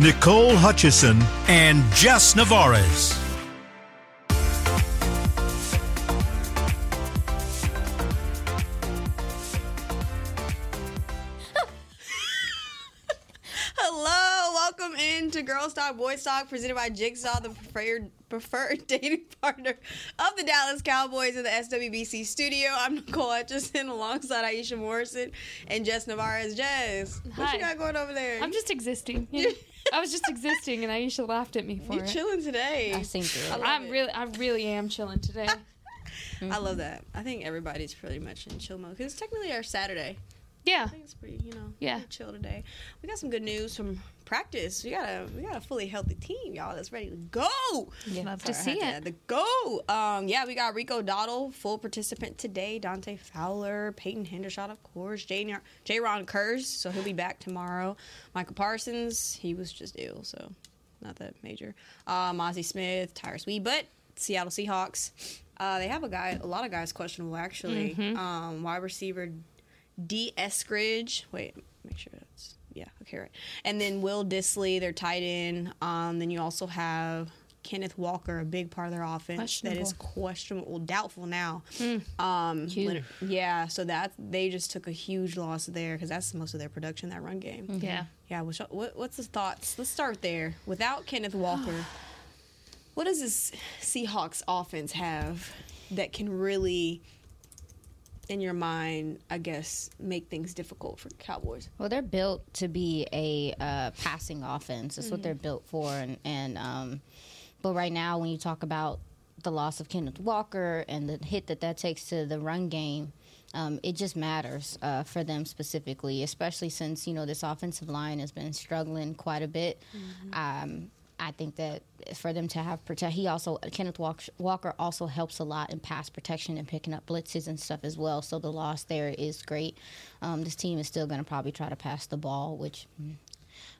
Nicole Hutchison, and Jess Navarez. Hello, welcome into Girls Talk Boys Talk, presented by Jigsaw, the preferred preferred dating partner of the Dallas Cowboys in the SWBC studio. I'm Nicole Hutchison alongside Aisha Morrison and Jess Navarez. Jess, what Hi. you got going over there? I'm just existing. You know, I was just existing, and Aisha laughed at me for you it. chilling today. I seen through I it. love I'm it. really, I really am chilling today. I love that. I think everybody's pretty much in chill mode because it's technically our Saturday. Yeah, I think it's pretty, you know, Yeah. pretty chill today. We got some good news from practice. We got a we got a fully healthy team, y'all. That's ready to go. love to see it. to go. Um, yeah, we got Rico Dowdle, full participant today. Dante Fowler, Peyton Hendershot, of course. J. J. Jayron Kearse, so he'll be back tomorrow. Micah Parsons, he was just ill, so not that major. Uh, Mazi Smith, Tyrus Wheat, but Seattle Seahawks. Uh, they have a guy, a lot of guys questionable actually. Mm-hmm. Um, wide receiver D. Eskridge. Wait, make sure that's yeah, okay, right. And then Will Dissly, their tight end. Um, then you also have Kenneth Walker, a big part of their offense that is questionable, doubtful now. Um, Huge. yeah, so that they just took a huge loss there because that's most of their production that run game. yeah. Yeah, what's, what, what's the thoughts? Let's start there. Without Kenneth Walker, what does this Seahawks offense have that can really, in your mind, I guess, make things difficult for Cowboys? Well, they're built to be a uh, passing offense. That's what they're built for. And, and um, but right now, when you talk about the loss of Kenneth Walker and the hit that that takes to the run game, um, it just matters uh, for them specifically, especially since you know this offensive line has been struggling quite a bit. Um, I think that for them to have protect, he also Kenneth Walker also helps a lot in pass protection and picking up blitzes and stuff as well. So the loss there is great. Um, this team is still going to probably try to pass the ball, which, mm.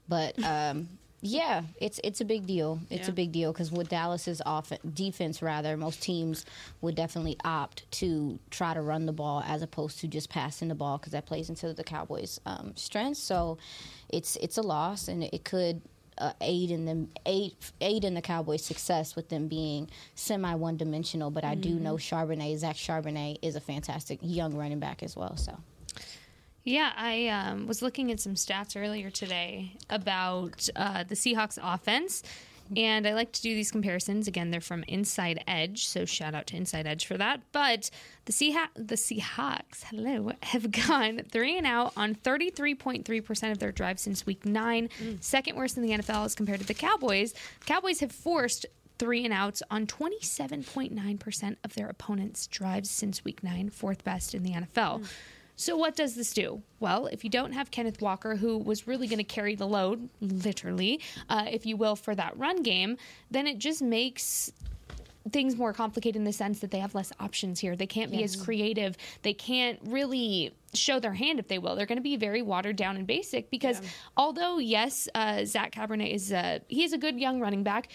but um, yeah, it's it's a big deal. It's Yeah. a big deal because with Dallas's off defense, rather most teams would definitely opt to try to run the ball as opposed to just passing the ball because that plays into the Cowboys' um, strengths. So it's it's a loss, and it could uh, aid in them aid aid in the Cowboys' success with them being semi one dimensional. But I do know Charbonnet, Zach Charbonnet, is a fantastic young running back as well. So Yeah, I um, was looking at some stats earlier today about uh, the Seahawks offense. And I like to do these comparisons. Again, they're from Inside Edge, so shout out to Inside Edge for that. But the Seah- the Seahawks, hello, have gone three and out on 33.3% of their drives since week nine. Mm. Second worst in the NFL as compared to the Cowboys. Cowboys have forced three and outs on 27.9% of their opponents' drives since week nine, fourth best in the NFL. Mm. So, what does this do? Well, if you don't have Kenneth Walker, who was really going to carry the load, literally, uh, if you will, for that run game, then it just makes things more complicated in the sense that they have less options here. They can't be as creative. They can't really show their hand if they will. They're going to be very watered down and basic because although yes, uh, Zach Cabernet is a he is a good young running back.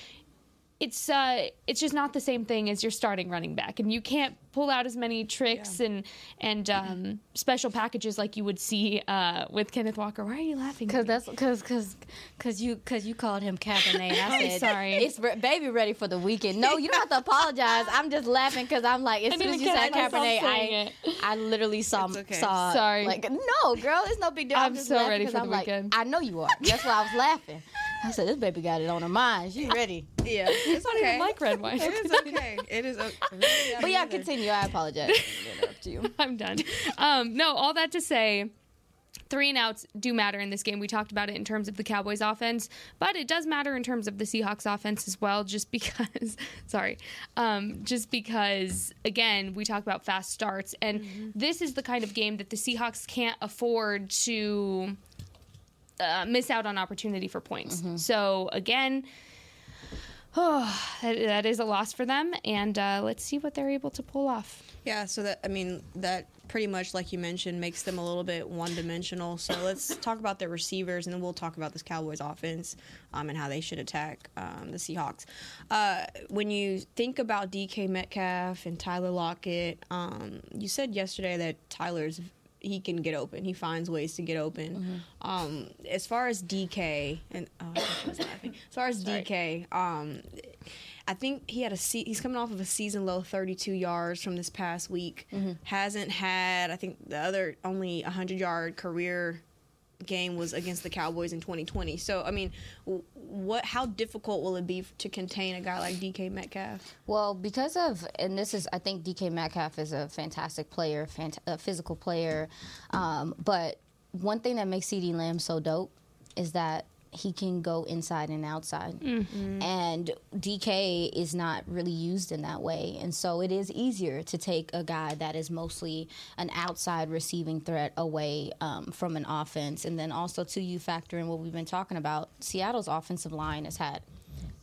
It's uh, it's just not the same thing as your starting running back, and you can't pull out as many tricks and and um, special packages like you would see uh, with Kenneth Walker. Why are you laughing? Cause that's cause cause cause you cause you called him Cabernet. I I'm said, sorry. It's re- baby ready for the weekend. No, you don't have to apologize. I'm just laughing because I'm like, as I soon as you said catch Cabernet, I it. I literally saw okay. saw Sorry. like no girl, it's no big deal. I'm just so ready ready 'cause for I'm the like, weekend. I know you are. That's why I was laughing. I said, this baby got it on her mind. She ready. Yeah, it's I don't okay. even like red wine. It is okay. It is okay. But yeah, continue. I apologize. to you. I'm done. Um, no, all that to say, three and outs do matter in this game. We talked about it in terms of the Cowboys offense, but it does matter in terms of the Seahawks offense as well, just because, sorry, um, just because, again, we talk about fast starts, and this is the kind of game that the Seahawks can't afford to uh, miss out on opportunity for points. So, again, that, that is a loss for them, and uh, let's see what they're able to pull off. Yeah, so that I mean that pretty much like you mentioned makes them a little bit one dimensional. So let's talk about their receivers, and then we'll talk about this Cowboys offense um, and how they should attack um, the Seahawks. Uh, when you think about DK Metcalf and Tyler Lockett, um, you said yesterday that Tyler's he can get open. He finds ways to get open. Um, as far as DK and oh. As far as DK, um, I think he had a se- he's coming off of a season low 32 yards from this past week. Hasn't had I think the other only 100 yard career game was against the Cowboys in 2020. So I mean, what how difficult will it be to contain a guy like DK Metcalf? Well, because of, and this is, I think DK Metcalf is a fantastic player, fant- a physical player. Um, but one thing that makes CeeDee Lamb so dope is that he can go inside and outside. And DK is not really used in that way. And so it is easier to take a guy that is mostly an outside receiving threat away um, from an offense. And then also, to you factor in what we've been talking about, Seattle's offensive line has had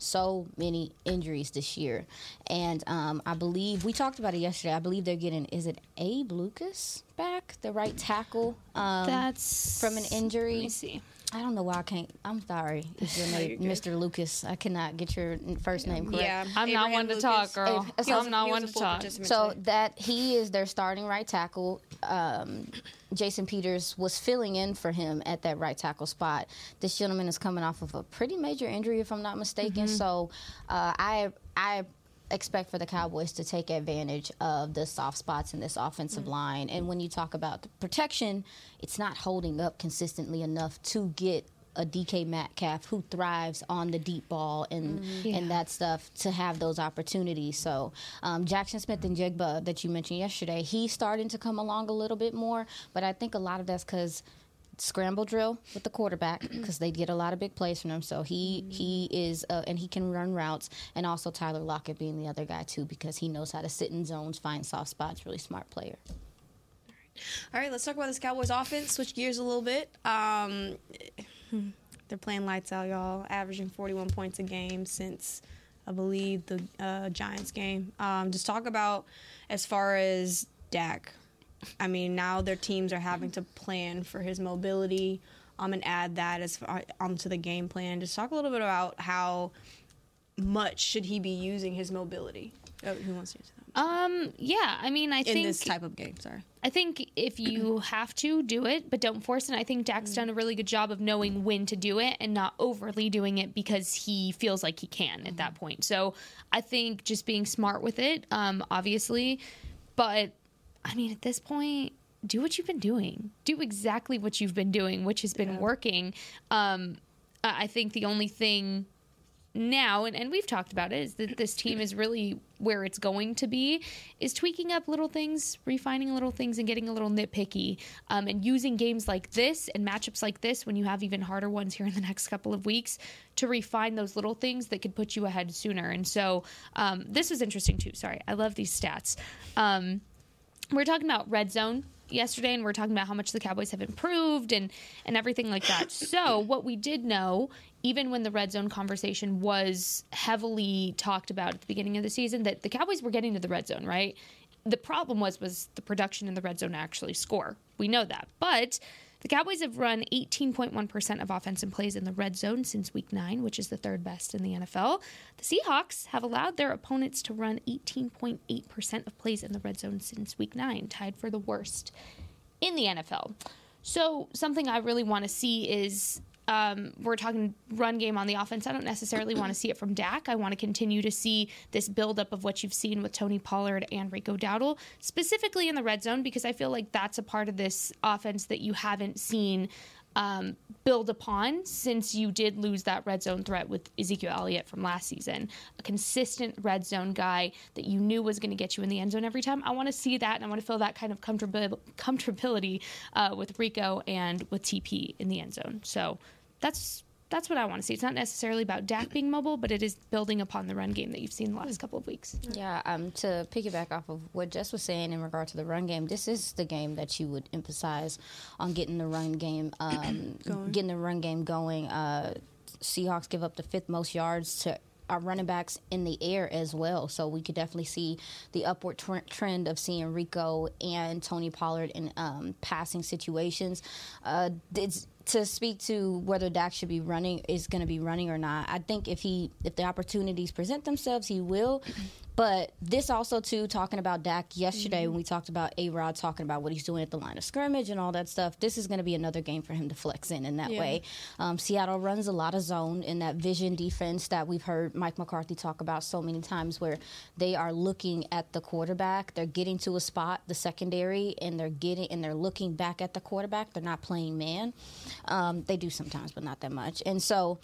so many injuries this year. And um, I believe we talked about it yesterday. I believe they're getting is it Abe Lucas back, the right tackle um, That's from an injury. Let me see. I don't know why I can't. I'm sorry, it's your name, you're. Mr. Lucas. I cannot get your first name correct. Yeah, I'm not Abraham one to Lucas. talk, girl. If- so- I'm not one to talk. So that he is their starting right tackle. Um, Jason Peters was filling in for him at that right tackle spot. This gentleman is coming off of a pretty major injury, if I'm not mistaken. So uh, I I expect for the Cowboys to take advantage of the soft spots in this offensive line. And when you talk about the protection, it's not holding up consistently enough to get a DK Metcalf who thrives on the deep ball and and that stuff to have those opportunities. So um, Jaxon Smith-Njigba that you mentioned yesterday, he's starting to come along a little bit more, but I think a lot of that's because scramble drill with the quarterback because they get a lot of big plays from him. So he he is uh, and he can run routes, and also Tyler Lockett being the other guy too because he knows how to sit in zones, find soft spots. Really smart player. All right, let's talk about this Cowboys offense. Switch gears a little bit. Um, they're playing lights out, y'all. Averaging 41 points a game since, I believe, the uh, Giants game. Um, just talk about as far as Dak. I mean, now their teams are having to plan for his mobility. Um, and add that as far, onto the game plan. Just talk a little bit about how much should he be using his mobility. Oh, who wants to answer that? Um, yeah, I mean, I In think in this type of game, sorry. I think if you have to do it, but don't force it. I think Dak's done a really good job of knowing when to do it and not overly doing it because he feels like he can at that point. So I think just being smart with it, um, obviously. But I mean, at this point, do what you've been doing. Do exactly what you've been doing, which has been working. Um, I I think the only thing now, and, and we've talked about it, is that this team is really where it's going to be, is tweaking up little things, refining little things, and getting a little nitpicky, um, and using games like this and matchups like this when you have even harder ones here in the next couple of weeks to refine those little things that could put you ahead sooner. And so um, this was interesting too. Sorry, I love these stats. Um, we're talking about red zone yesterday and we're talking about how much the Cowboys have improved and and everything like that. So, what we did know even when the red zone conversation was heavily talked about at the beginning of the season that the Cowboys were getting to the red zone, right? The problem was was the production in the red zone actually score. We know that. But the Cowboys have run 18.1% of offensive plays in the red zone since week 9, which is the third best in the NFL. The Seahawks have allowed their opponents to run 18.8% of plays in the red zone since week 9, tied for the worst in the NFL. So, something I really want to see is um, we're talking run game on the offense. I don't necessarily want to see it from Dak. I want to continue to see this buildup of what you've seen with Tony Pollard and Rico Dowdle, specifically in the red zone, because I feel like that's a part of this offense that you haven't seen um, build upon since you did lose that red zone threat with Ezekiel Elliott from last season. A consistent red zone guy that you knew was going to get you in the end zone every time. I want to see that, and I want to feel that kind of comfortabil- comfortability uh, with Rico and with TP in the end zone. So that's that's what I want to see. It's not necessarily about Dak being mobile, but it is building upon the run game that you've seen the last couple of weeks. Yeah, um, to piggyback off of what Jess was saying in regard to the run game, this is the game that you would emphasize on getting the run game, um, getting the run game going. Uh, Seahawks give up the fifth most yards to our running backs in the air as well. So we could definitely see the upward tr- trend of seeing Rico and Tony Pollard in um, passing situations. Uh, it's, to speak to whether Dak should be running is going to be running or not. I think if he if the opportunities present themselves, he will. But this also too talking about Dak yesterday mm-hmm. when we talked about A Rod talking about what he's doing at the line of scrimmage and all that stuff. This is going to be another game for him to flex in in that yeah. way. Um, Seattle runs a lot of zone in that vision defense that we've heard Mike McCarthy talk about so many times, where they are looking at the quarterback, they're getting to a spot, the secondary, and they're getting and they're looking back at the quarterback. They're not playing man. Um, they do sometimes, but not that much. And so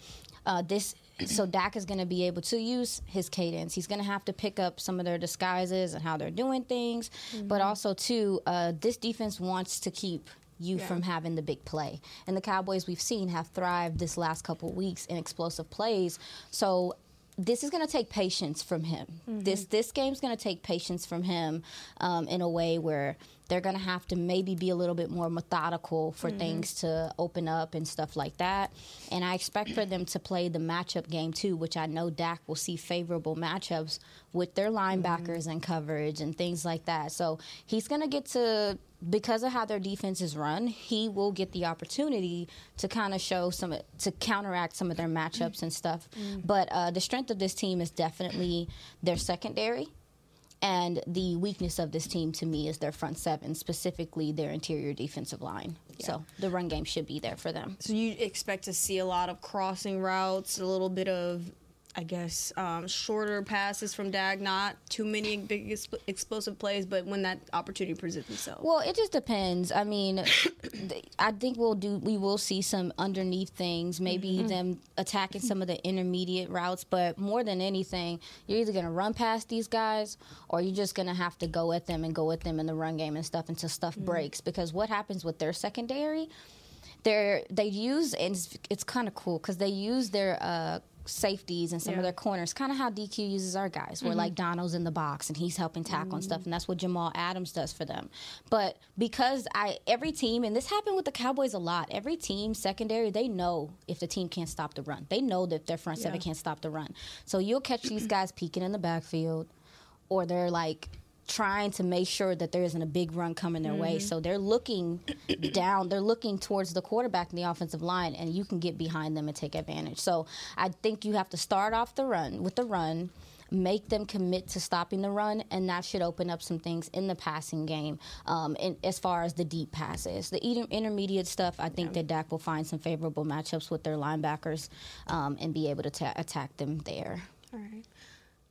uh, this so Dak is going to be able to use his cadence. He's going to have to pick up some of their disguises and how they're doing things, mm-hmm. but also too, uh, this defense wants to keep you yeah. from having the big play. And the Cowboys we've seen have thrived this last couple weeks in explosive plays. So this is going to take patience from him. Mm-hmm. This this game's going to take patience from him um, in a way where they're going to have to maybe be a little bit more methodical for mm-hmm. things to open up and stuff like that. And I expect for them to play the matchup game too, which I know Dak will see favorable matchups with their linebackers mm-hmm. and coverage and things like that. So he's going to get to because of how their defense is run, he will get the opportunity to kind of show some to counteract some of their matchups and stuff. Mm-hmm. But uh, the strength of this team is definitely their secondary. And the weakness of this team to me is their front seven, specifically their interior defensive line. Yeah. So the run game should be there for them. So you expect to see a lot of crossing routes, a little bit of I guess, um, shorter passes from Dak, not too many big exp- explosive plays, but when that opportunity presents itself. Well, it just depends. I mean, I think we'll do. We will see some underneath things, maybe mm-hmm. them attacking some of the intermediate routes, but more than anything, you're either going to run past these guys or you're just going to have to go at them and go at them in the run game and stuff until stuff mm-hmm. breaks. Because what happens with their secondary? They're, they use and it's, it's kind of cool because they use their uh, safeties and some yeah. of their corners, kind of how DQ uses our guys, where mm-hmm. like Donald's in the box and he's helping tackle mm-hmm. and stuff, and that's what Jamal Adams does for them. But because I every team, and this happened with the Cowboys a lot, every team secondary they know if the team can't stop the run, they know that their front yeah. seven can't stop the run. So you'll catch these guys peeking in the backfield, or they're like trying to make sure that there isn't a big run coming their mm-hmm. way. So they're looking down, they're looking towards the quarterback in the offensive line, and you can get behind them and take advantage. So I think you have to start off the run with the run. Make them commit to stopping the run, and that should open up some things in the passing game. Um, and as far as the deep passes, the intermediate stuff, I think yeah. that Dak will find some favorable matchups with their linebackers um, and be able to ta- attack them there. All right,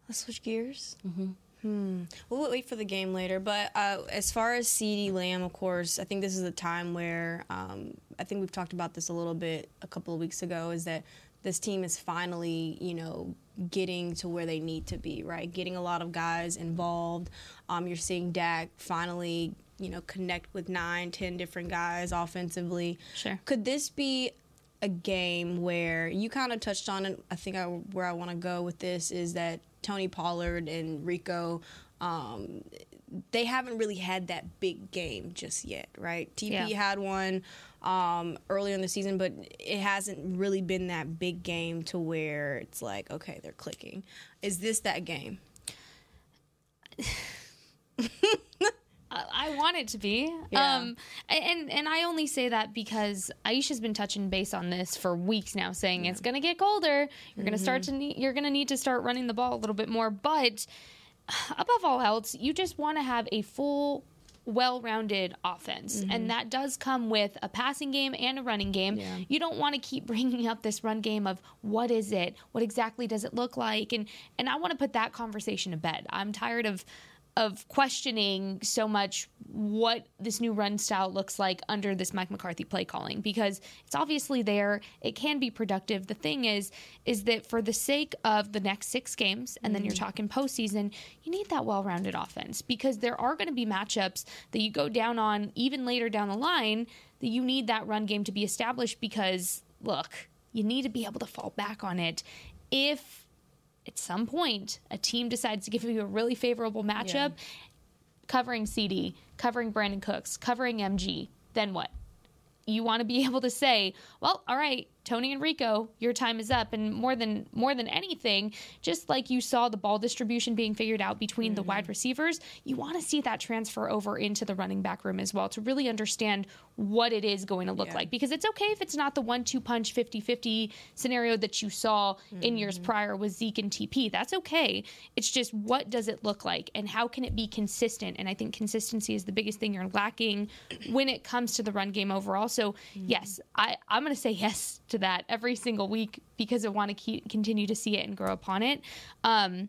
let's switch gears. Mm-hmm. Hmm. We'll wait for the game later. But uh, as far as CeeDee Lamb, of course, I think this is a time where um, I think we've talked about this a little bit a couple of weeks ago. Is that this team is finally, you know, getting to where they need to be, right? Getting a lot of guys involved. Um, you're seeing Dak finally, you know, connect with nine, ten different guys offensively. Sure. Could this be a game where you kind of touched on it? I think I, where I want to go with this is that Tony Pollard and Rico, um, they haven't really had that big game just yet, right? TP yeah. had one um, earlier in the season, but it hasn't really been that big game to where it's like, okay, they're clicking. Is this that game? I want it to be. Yeah. Um, and and I only say that because Aisha's been touching base on this for weeks now, saying yeah. it's going to get colder. You're mm-hmm. going to start to need, you're going to need to start running the ball a little bit more. But above all else, you just want to have a full well-rounded offense mm-hmm. and that does come with a passing game and a running game yeah. you don't want to keep bringing up this run game of what is it what exactly does it look like and and i want to put that conversation to bed i'm tired of of questioning so much what this new run style looks like under this Mike McCarthy play calling because it's obviously there. It can be productive. The thing is, is that for the sake of the next six games, and mm-hmm. then you're mm-hmm. talking postseason, you need that well-rounded offense because there are going to be matchups that you go down on even later down the line that you need that run game to be established because look, you need to be able to fall back on it if at some point a team decides to give you a really favorable matchup, yeah. covering CeeDee, covering Brandin Cooks, covering MG, then what? You want to be able to say, well, all right, Tony and Rico, your time is up. And more than more than anything, just like you saw the ball distribution being figured out between the mm-hmm. wide receivers, you want to see that transfer over into the running back room as well to really understand what it is going to look Yeah. like. Because it's okay if it's not the one two punch 50 50 scenario that you saw in years mm-hmm. prior with Zeke and TP. That's okay. It's just what does it look like and how can it be consistent? And I think consistency is the biggest thing you're lacking when it comes to the run game overall. So, mm-hmm. yes, I, I'm going to say yes to that every single week because I want to keep, continue to see it and grow upon it. Um,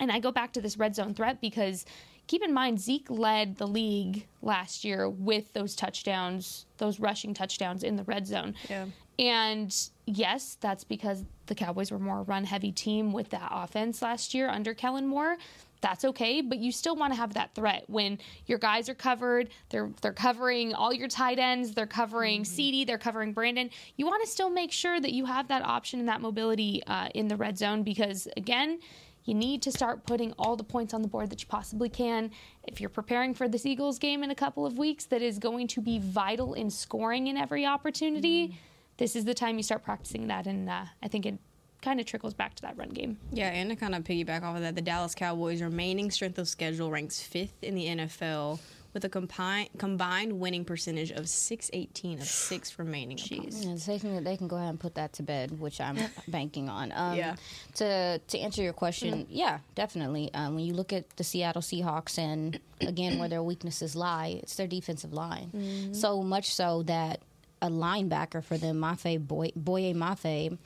and I go back to this red zone threat because keep in mind Zeke led the league last year with those touchdowns, those rushing touchdowns in the red zone. Yeah. And yes, that's because the Cowboys were more run heavy team with that offense last year under Kellen Moore. That's okay, but you still want to have that threat when your guys are covered. They're they're covering all your tight ends. They're covering CeeDee. They're covering Brandin. You want to still make sure that you have that option and that mobility uh, in the red zone because again, you need to start putting all the points on the board that you possibly can. If you're preparing for this Eagles game in a couple of weeks, that is going to be vital in scoring in every opportunity. This is the time you start practicing that, and uh, I think it kind of trickles back to that run game. Yeah, and to kind of piggyback off of that, the Dallas Cowboys' remaining strength of schedule ranks fifth in the NFL with a combined combined winning percentage of 618 of six remaining. opponents. And so they can, they can go ahead and put that to bed, which I'm banking on. Um, Yeah. To to answer your question, yeah, definitely. Um, when you look at the Seattle Seahawks and again where their weaknesses lie, it's their defensive line. So much so that a linebacker for them, Mafe Boy, Boye Mafe,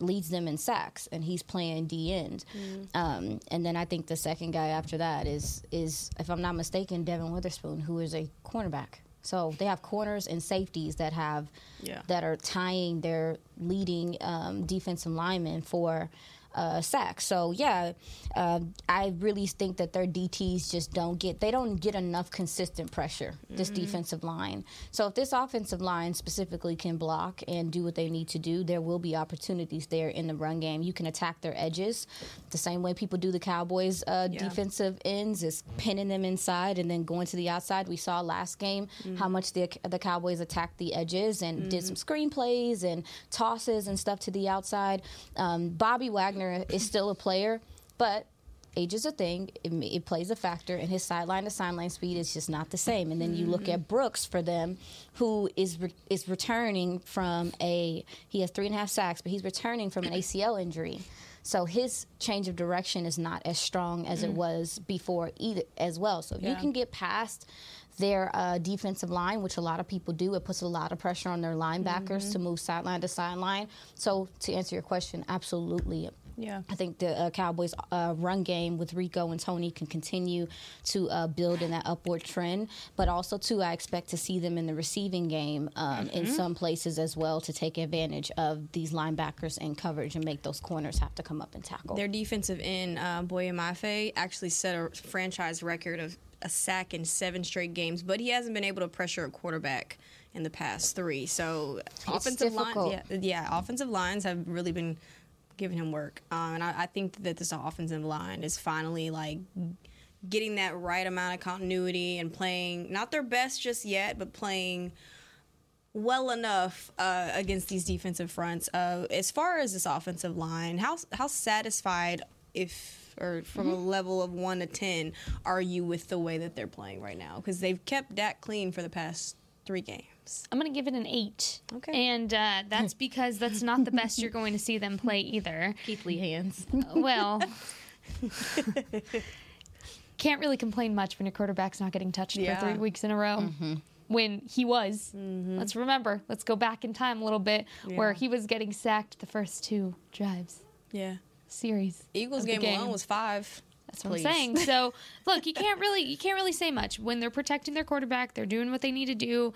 leads them in sacks, and he's playing D end. Um, and then I think the second guy after that is is if I'm not mistaken, Devon Witherspoon, who is a cornerback. So they have corners and safeties that have Yeah. that are tying their leading um, defensive linemen for uh, sacks. So yeah, uh, I really think that their DTs just don't get they don't get enough consistent pressure. This defensive line. So if this offensive line specifically can block and do what they need to do, there will be opportunities there in the run game. You can attack their edges the same way people do the Cowboys' uh, Yeah. defensive ends is pinning them inside and then going to the outside. We saw last game how much the the Cowboys attacked the edges and did some screen plays and tosses and stuff to the outside. Um, Bobby Wagner is still a player, but age is a thing. It, it plays a factor, and his sideline to sideline speed is just not the same. And then you look at mm-hmm. Brooks for them, who is re- is returning from a he has three and a half sacks, but he's returning from an ACL injury. So his change of direction is not as strong as it mm. was before either as well. So if you can get past their uh, defensive line, which a lot of people do, it puts a lot of pressure on their linebackers mm-hmm. to move sideline to sideline. So to answer your question, absolutely. Yeah. I think the uh, Cowboys' uh, run game with Rico and Tony can continue to uh, build in that upward trend. But also, too, I expect to see them in the receiving game um, in some places as well to take advantage of these linebackers in coverage and make those corners have to come up and tackle. Their defensive end, uh, Boye Mafe, actually set a franchise record of a sack in seven straight games, but he hasn't been able to pressure a quarterback in the past three. So offensive lines, difficult. yeah, yeah, offensive lines have really been giving him work, um, and I, I think that this offensive line is finally like getting that right amount of continuity and playing not their best just yet, but playing well enough uh, against these defensive fronts. Uh, as far as this offensive line, how how satisfied, if or from a level of one to ten, are you with the way that they're playing right now? Because they've kept Dak clean for the past three games. I'm going to give it an eight. Okay. And uh, that's because that's not the best you're going to see them play either. Keith Lee hands. Uh, well, can't really complain much when your quarterback's not getting touched Yeah. for three weeks in a row. Mm-hmm. When he was, mm-hmm. let's remember, let's go back in time a little bit, where he was getting sacked the first two drives Yeah, series. Eagles the game, one was five. That's what Please. I'm saying. So look, you can't really you can't really say much when they're protecting their quarterback. They're doing what they need to do,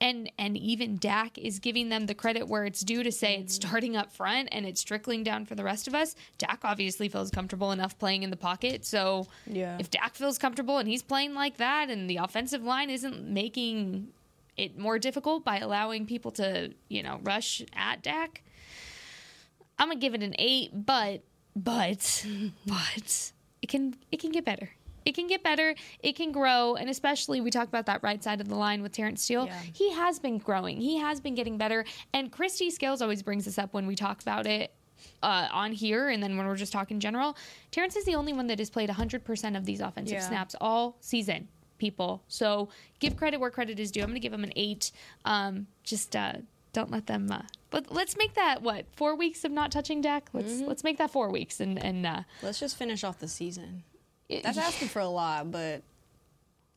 and and even Dak is giving them the credit where it's due to say it's Mm-hmm. starting up front and it's trickling down for the rest of us. Dak obviously feels comfortable enough playing in the pocket. So Yeah. if Dak feels comfortable and he's playing like that, and the offensive line isn't making it more difficult by allowing people to you know rush at Dak. I'm gonna give it an eight, but but but it can it can get better. it can get better, it can grow, and especially we talk about that right side of the line with Terence Steele. Yeah. He has been growing. He has been getting better. And Kristi Scales always brings this up when we talk about it uh, on here and then when we're just talking general. Terence is the only one that has played 100% of these offensive Yeah. snaps all season, people. So give credit where credit is due. I'm going to give him an eight. Um, just uh, don't let them. Uh, but let's make that what four weeks of not touching Dak. Let's let's make that four weeks and and uh, Let's just finish off the season. it- That's asking for a lot, but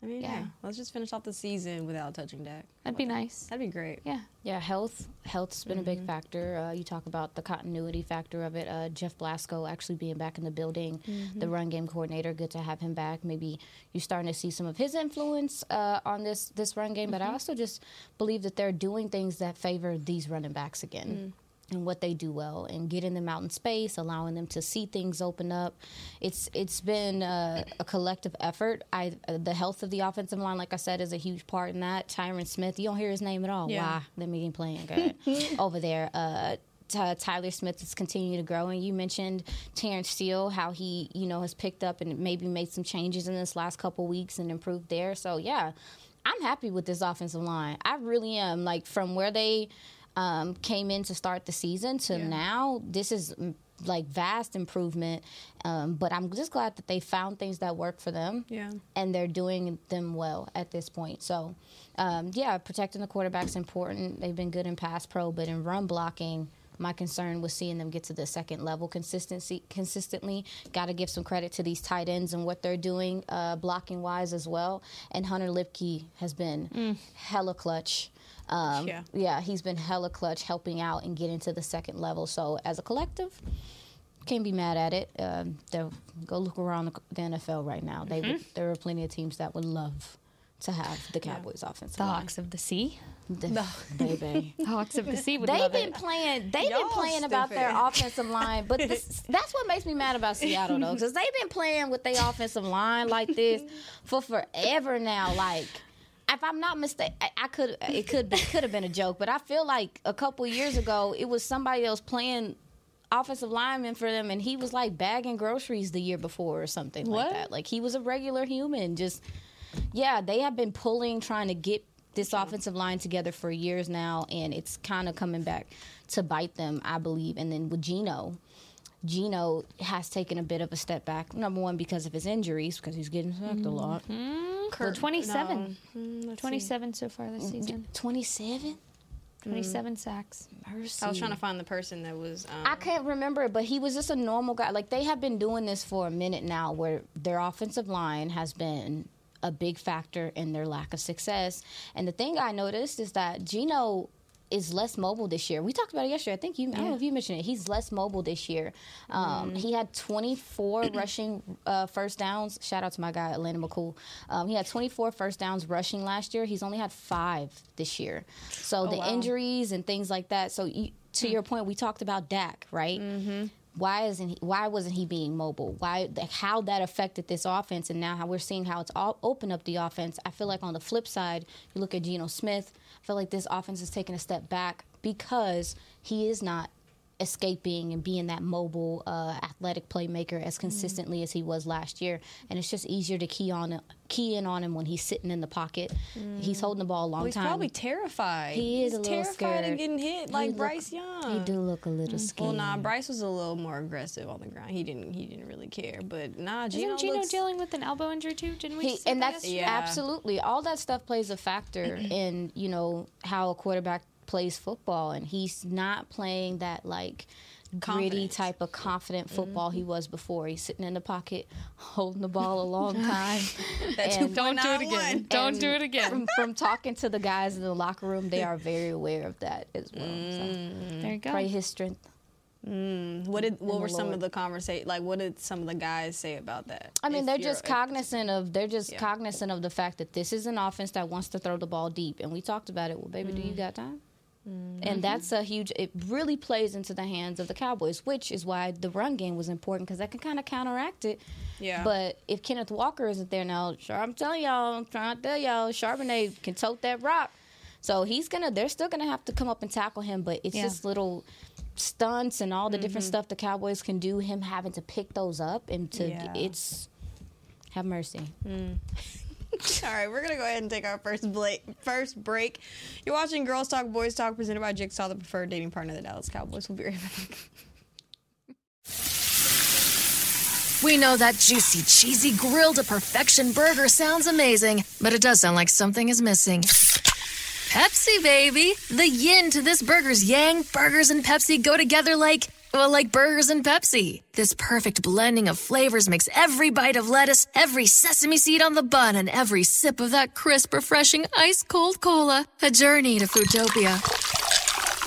I mean, Yeah. yeah. Let's just finish off the season without touching Dak. that'd be nice. That'd be great. Yeah. Yeah, health. Health's been a big factor. Uh, you talk about the continuity factor of it. Uh, Jeff Blasko actually being back in the building, the run game coordinator. Good to have him back. Maybe you're starting to see some of his influence uh, on this this run game. But I also just believe that they're doing things that favor these running backs again. And what they do well, and getting them out in space, allowing them to see things open up. It's it's been uh, a collective effort. I the health of the offensive line, like I said, is a huge part in that. Tyron Smith, you don't hear his name at all. Yeah. Why? That meeting playing good over there. Uh, Ty- Tyler Smith is continuing to grow, and you mentioned Terence Steele, how he you know has picked up and maybe made some changes in this last couple weeks and improved there. So yeah, I'm happy with this offensive line. I really am. Like from where they um, came in to start the season to Yeah. now, this is mm, like vast improvement. Um, but I'm just glad that they found things that work for them Yeah. and they're doing them well at this point. So, um, yeah, protecting the quarterback's important. They've been good in pass pro, but in run blocking, my concern was seeing them get to the second level consistency consistently. Got to give some credit to these tight ends and what they're doing uh, blocking wise as well. And Hunter Luepke has been hella clutch. Um, Yeah. yeah, he's been hella clutch helping out and getting to the second level. So as a collective, can't be mad at it. Um, they'll go look around the, the NFL right now. They would, there are plenty of teams that would love to have the Cowboys offensive The line. Hawks of the Sea. The, baby. Hawks of the Sea would They've love been it. playing. They've been Y'all playing about their offensive line, but this, that's what makes me mad about Seattle though, because they've been playing with their offensive line like this for forever now. Like, if I'm not mistaken, I, I could it could be, could have been a joke, but I feel like a couple years ago it was somebody else playing offensive lineman for them, and he was like bagging groceries the year before or something What? like that. Like he was a regular human, just yeah, they have been pulling, trying to get this offensive line together for years now, and it's kind of coming back to bite them, I believe. And then with Geno, Geno has taken a bit of a step back. Number one, because of his injuries, because he's getting sacked a lot. Kurt- 27. no. Mm, let's see. 27 so far this season. 27? 27 sacks. Mercy. I was trying to find the person that was. Um, I can't remember it, but he was just a normal guy. Like they have been doing this for a minute now, where their offensive line has been a big factor in their lack of success. And the thing I noticed is that Geno is less mobile this year. We talked about it yesterday. I think you. I don't know if you mentioned it. He's less mobile this year. Um, He had 24 rushing uh, first downs. Shout out to my guy Atlanta McCool. Um, he had 24 first downs rushing last year. He's only had five this year. So the wow. injuries and things like that. So you, to your point, we talked about Dak, right? Mm-hmm. Why isn't he? Why wasn't he being mobile? Why? How that affected this offense, and now how we're seeing how it's all opened up the offense. I feel like on the flip side, you look at Geno Smith. Feel like this offense is taking a step back because he is not escaping and being that mobile, uh, athletic playmaker as mm-hmm. consistently as he was last year. And it's just easier to key on key in on him when he's sitting in the pocket. He's mm. holding the ball a long well, he's time. probably terrified. He is he's a little terrified scared. of getting hit like look- Bryce Young. he do look a little scared. Well, nah, Bryce was a little more aggressive on the ground. He didn't. He didn't really care. But nah, Geno Isn't Geno looks, dealing with an elbow injury too? Didn't we? He, and that that's? Yeah. absolutely all that stuff plays a factor in you know how a quarterback plays football, and he's not playing that like gritty type of confident mm-hmm. football he was before. He's sitting in the pocket, holding the ball a long time. And- Don't do it again. Don't do it again. From, from talking to the guys in the locker room, they are very aware of that as well. So mm. There you go. pray his strength. Mm. What did? What were some Lord. of the conversation? Like, what did some of the guys say about that? I mean, If they're just cognizant of they're just Yeah. cognizant of the fact that this is an offense that wants to throw the ball deep, and we talked about it. Well, baby, do you Mm-hmm. got time? And that's a huge. It really plays into the hands of the Cowboys, which is why the run game was important because that can kind of counteract it. Yeah. But if Kenneth Walker isn't there now, sure, I'm telling y'all, I'm trying to tell y'all, Charbonnet can tote that rock. So he's gonna. They're still gonna have to come up and tackle him, but it's Yeah. just little stunts and all the Mm-hmm. different stuff the Cowboys can do. Him having to pick those up and to Yeah. it's Have mercy. All right, we're gonna go ahead and take our first first break. You're watching Girls Talk Boys Talk, presented by Jigsaw, the preferred dating partner of the Dallas Cowboys. We'll be right back. We know that juicy, cheesy, grilled to perfection burger sounds amazing, but it does sound like something is missing. Pepsi, baby! The yin to this burger's yang, burgers and Pepsi go together like, well, like burgers and Pepsi. This perfect blending of flavors makes every bite of lettuce, every sesame seed on the bun, and every sip of that crisp, refreshing, ice cold cola a journey to Foodtopia.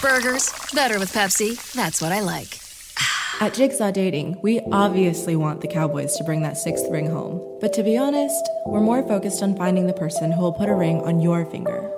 Burgers, better with Pepsi. That's what I like. At Jigsaw Dating, we obviously want the Cowboys to bring that sixth ring home. But to be honest, we're more focused on finding the person who will put a ring on your finger.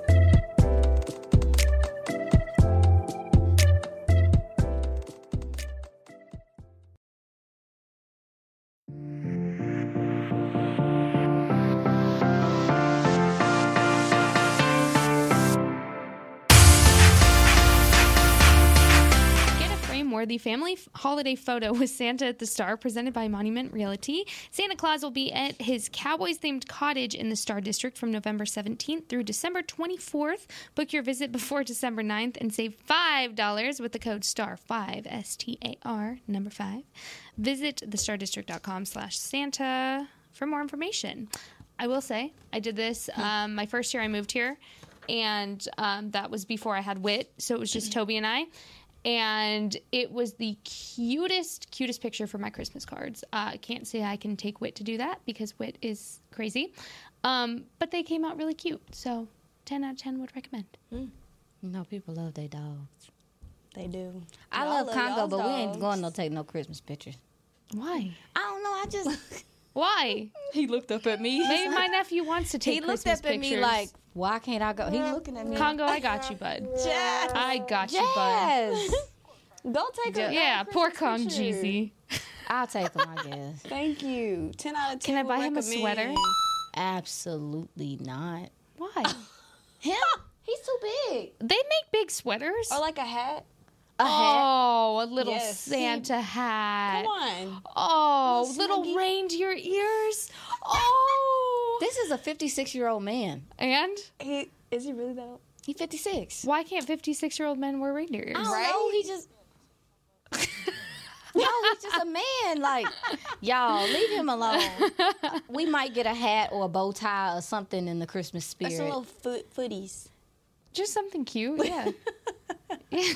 Frame-worthy family f- holiday photo with Santa at the Star, presented by Monument Realty. Santa Claus will be at his Cowboys-themed cottage in the Star District from November 17th through December 24th. Book your visit before December 9th and save $5 with the code STAR5, S-T-A-R, number 5. Visit thestardistrict.com slash Santa for more information. I will say, I did this um, my first year I moved here, and um, that was before I had Wit, so it was just Toby and I and it was the cutest, cutest picture for my Christmas cards. Uh, I can't say I can take Wit to do that because Wit is crazy, um, but they came out really cute. So, ten out of ten would recommend. You know, people love their dogs. They do. I love love Congo, y'all's but we ain't going to take no Christmas pictures. Why? I don't know. I just Why? he looked up at me. Maybe my nephew wants to take. he looked Christmas up at me pictures. like, "Why can't I go?" He's looking at me. Congo, I got you, bud. Jazz. I got you, bud. Don't take a Yeah, a poor Christmas Kong Jeezy. I'll take him. I guess. Thank you. Ten out of ten. Can I buy him a recommend. sweater? Absolutely not. Why? Him? He's too big. they make big sweaters. Or like a hat. A hat. Oh, a little Yes. Santa hat. Come on. Oh, Little little snuggie. reindeer ears. Oh. This is a 56 year old man. And He is he really that old? He's 56. why can't 56 year old men wear reindeer ears? I don't Right? know. He just. no, he's just a man. Like, y'all, leave him alone. we might get a hat or a bow tie or something in the Christmas That's spirit. a little foot footies. Just something cute. Yeah.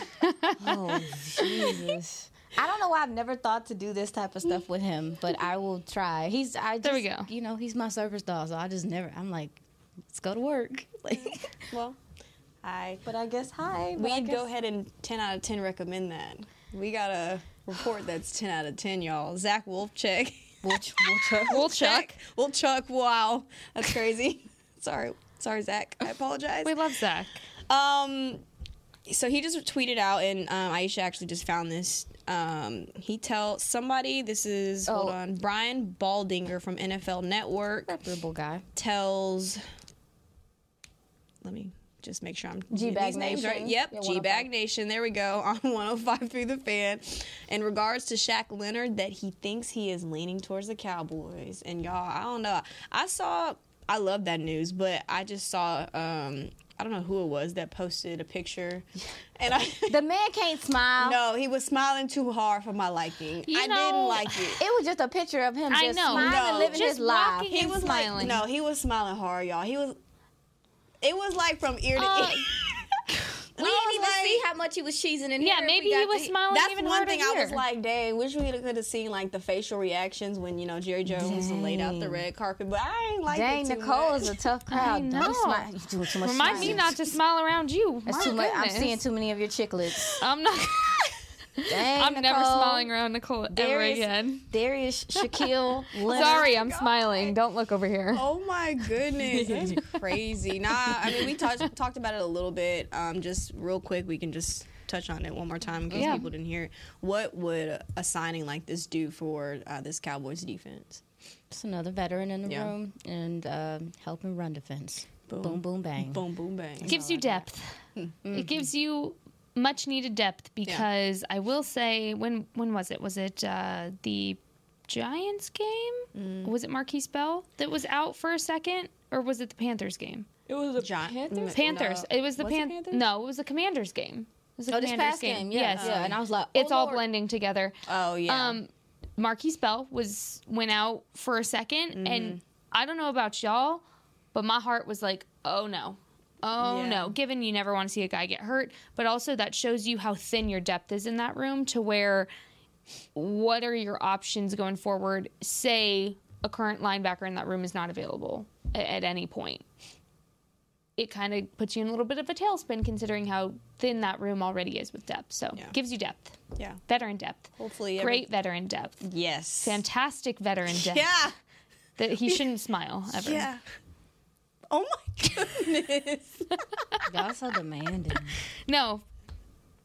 Oh, Jesus. I don't know why I've never thought to do this type of stuff with him, but I will try. He's I just, There we go. You know, he's my service dog, so I just never. I'm like, let's go to work. Like, Well, I but I guess hi. I we'd guess- go ahead and ten out of ten recommend that. We got a report that's ten out of ten, y'all. Zach Wolfcheck. We'll, ch- we'll try. Wolfchuck. Wolfchuck. Wow, that's crazy. sorry, sorry, Zach. I apologize. we love Zach. Um, so he just tweeted out, and um, Aisha actually just found this. Um, he tell somebody this is hold Oh. on Brian Baldinger from NFL Network reputable guy. tells. Let me just make sure I'm G-Bag these names right. Yep, Yeah, G Bag Nation. There we go on 105 through the fan. In regards to Shaq Leonard, that he thinks he is leaning towards the Cowboys, and y'all, I don't know. I saw. I love that news, but I just saw. um I don't know who it was that posted a picture, and I. The man can't smile. No, he was smiling too hard for my liking. You I know- didn't like it. It was just a picture of him I just know. smiling, No. living Just his life. He was smiling. like, no, he was smiling hard, y'all. He was. It was like from ear to Uh, ear. We I didn't even like- see how much he was cheesing in Yeah, here. Yeah, maybe We he got was to- smiling That's even one thing I was like, dang, wish we could have seen like the facial reactions when you know Jerry Jones laid out the red carpet, but I ain't like Dang, it too Nicole much. is a tough crowd. Don't know. smile. You doing too much. Remind me not to smile around you. That's My too much. I'm seeing too many of your chicklets. I'm not. Dang, I'm never smiling around Nicole ever Darius, again. Darius, Shaquille, Sorry, I'm smiling. Don't look over here. Oh my goodness, that's crazy. Nah, I mean we talked talked about it a little bit. Um, just real quick, we can just touch on it one more time in case Yeah. people didn't hear it. What would a signing like this do for uh, this Cowboys defense? It's another veteran in the Yeah. room and um, helping run defense. Boom. Boom, boom, bang. Boom, boom, bang. It gives you depth. It gives you much needed depth because I will say when when was it? Was it uh, the Giants game? Was it Markquese Bell that was out for a second, or was it the Panthers game? It was the a Panthers? Panthers. It was the Was it Pan- Panthers? No, it was the Commanders game. It was the Oh, this Commanders past game, yeah, yes. yeah. And I was like, it's oh, all blending together. Oh yeah. Um, Markquese Bell was went out for a 2nd and I don't know about y'all, but my heart was like, oh no, oh Yeah. no. Given you never want to see a guy get hurt, but also that shows you how thin your depth is in that room. To where, what are your options going forward? Say a current linebacker in that room is not available a- at any point. It kind of puts you in a little bit of a tailspin considering how thin that room already is with depth. So Yeah. gives you depth, yeah. veteran depth. Hopefully, every- Great veteran depth. Yes. Fantastic veteran depth. Yeah. That he shouldn't smile ever. Yeah. Oh my goodness. Y'all so demanding. No.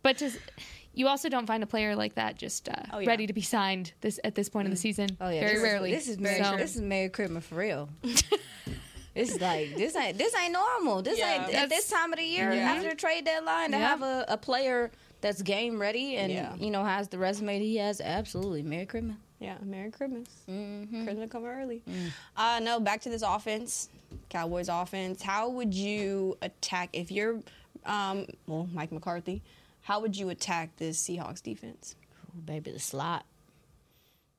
But just you also don't find a player like that just uh, Oh, yeah. ready to be signed this at this point in the season. Oh yeah, Very this rarely. Is, this is Merry, So- this is Merry Christmas for real. This is like this ain't this ain't normal. This Yeah. ain't at this time of the year Yeah. after the trade deadline to Yeah. have a, a player that's game ready and Yeah. you know has the resume that he has. Absolutely, Merry Christmas. Yeah, Merry Christmas. Mm-hmm. Christmas come early. Mm. Uh, no, back to this offense, Cowboys offense. How would you attack if you're, um, well, Mike McCarthy? How would you attack this Seahawks defense? Ooh, baby, the slot.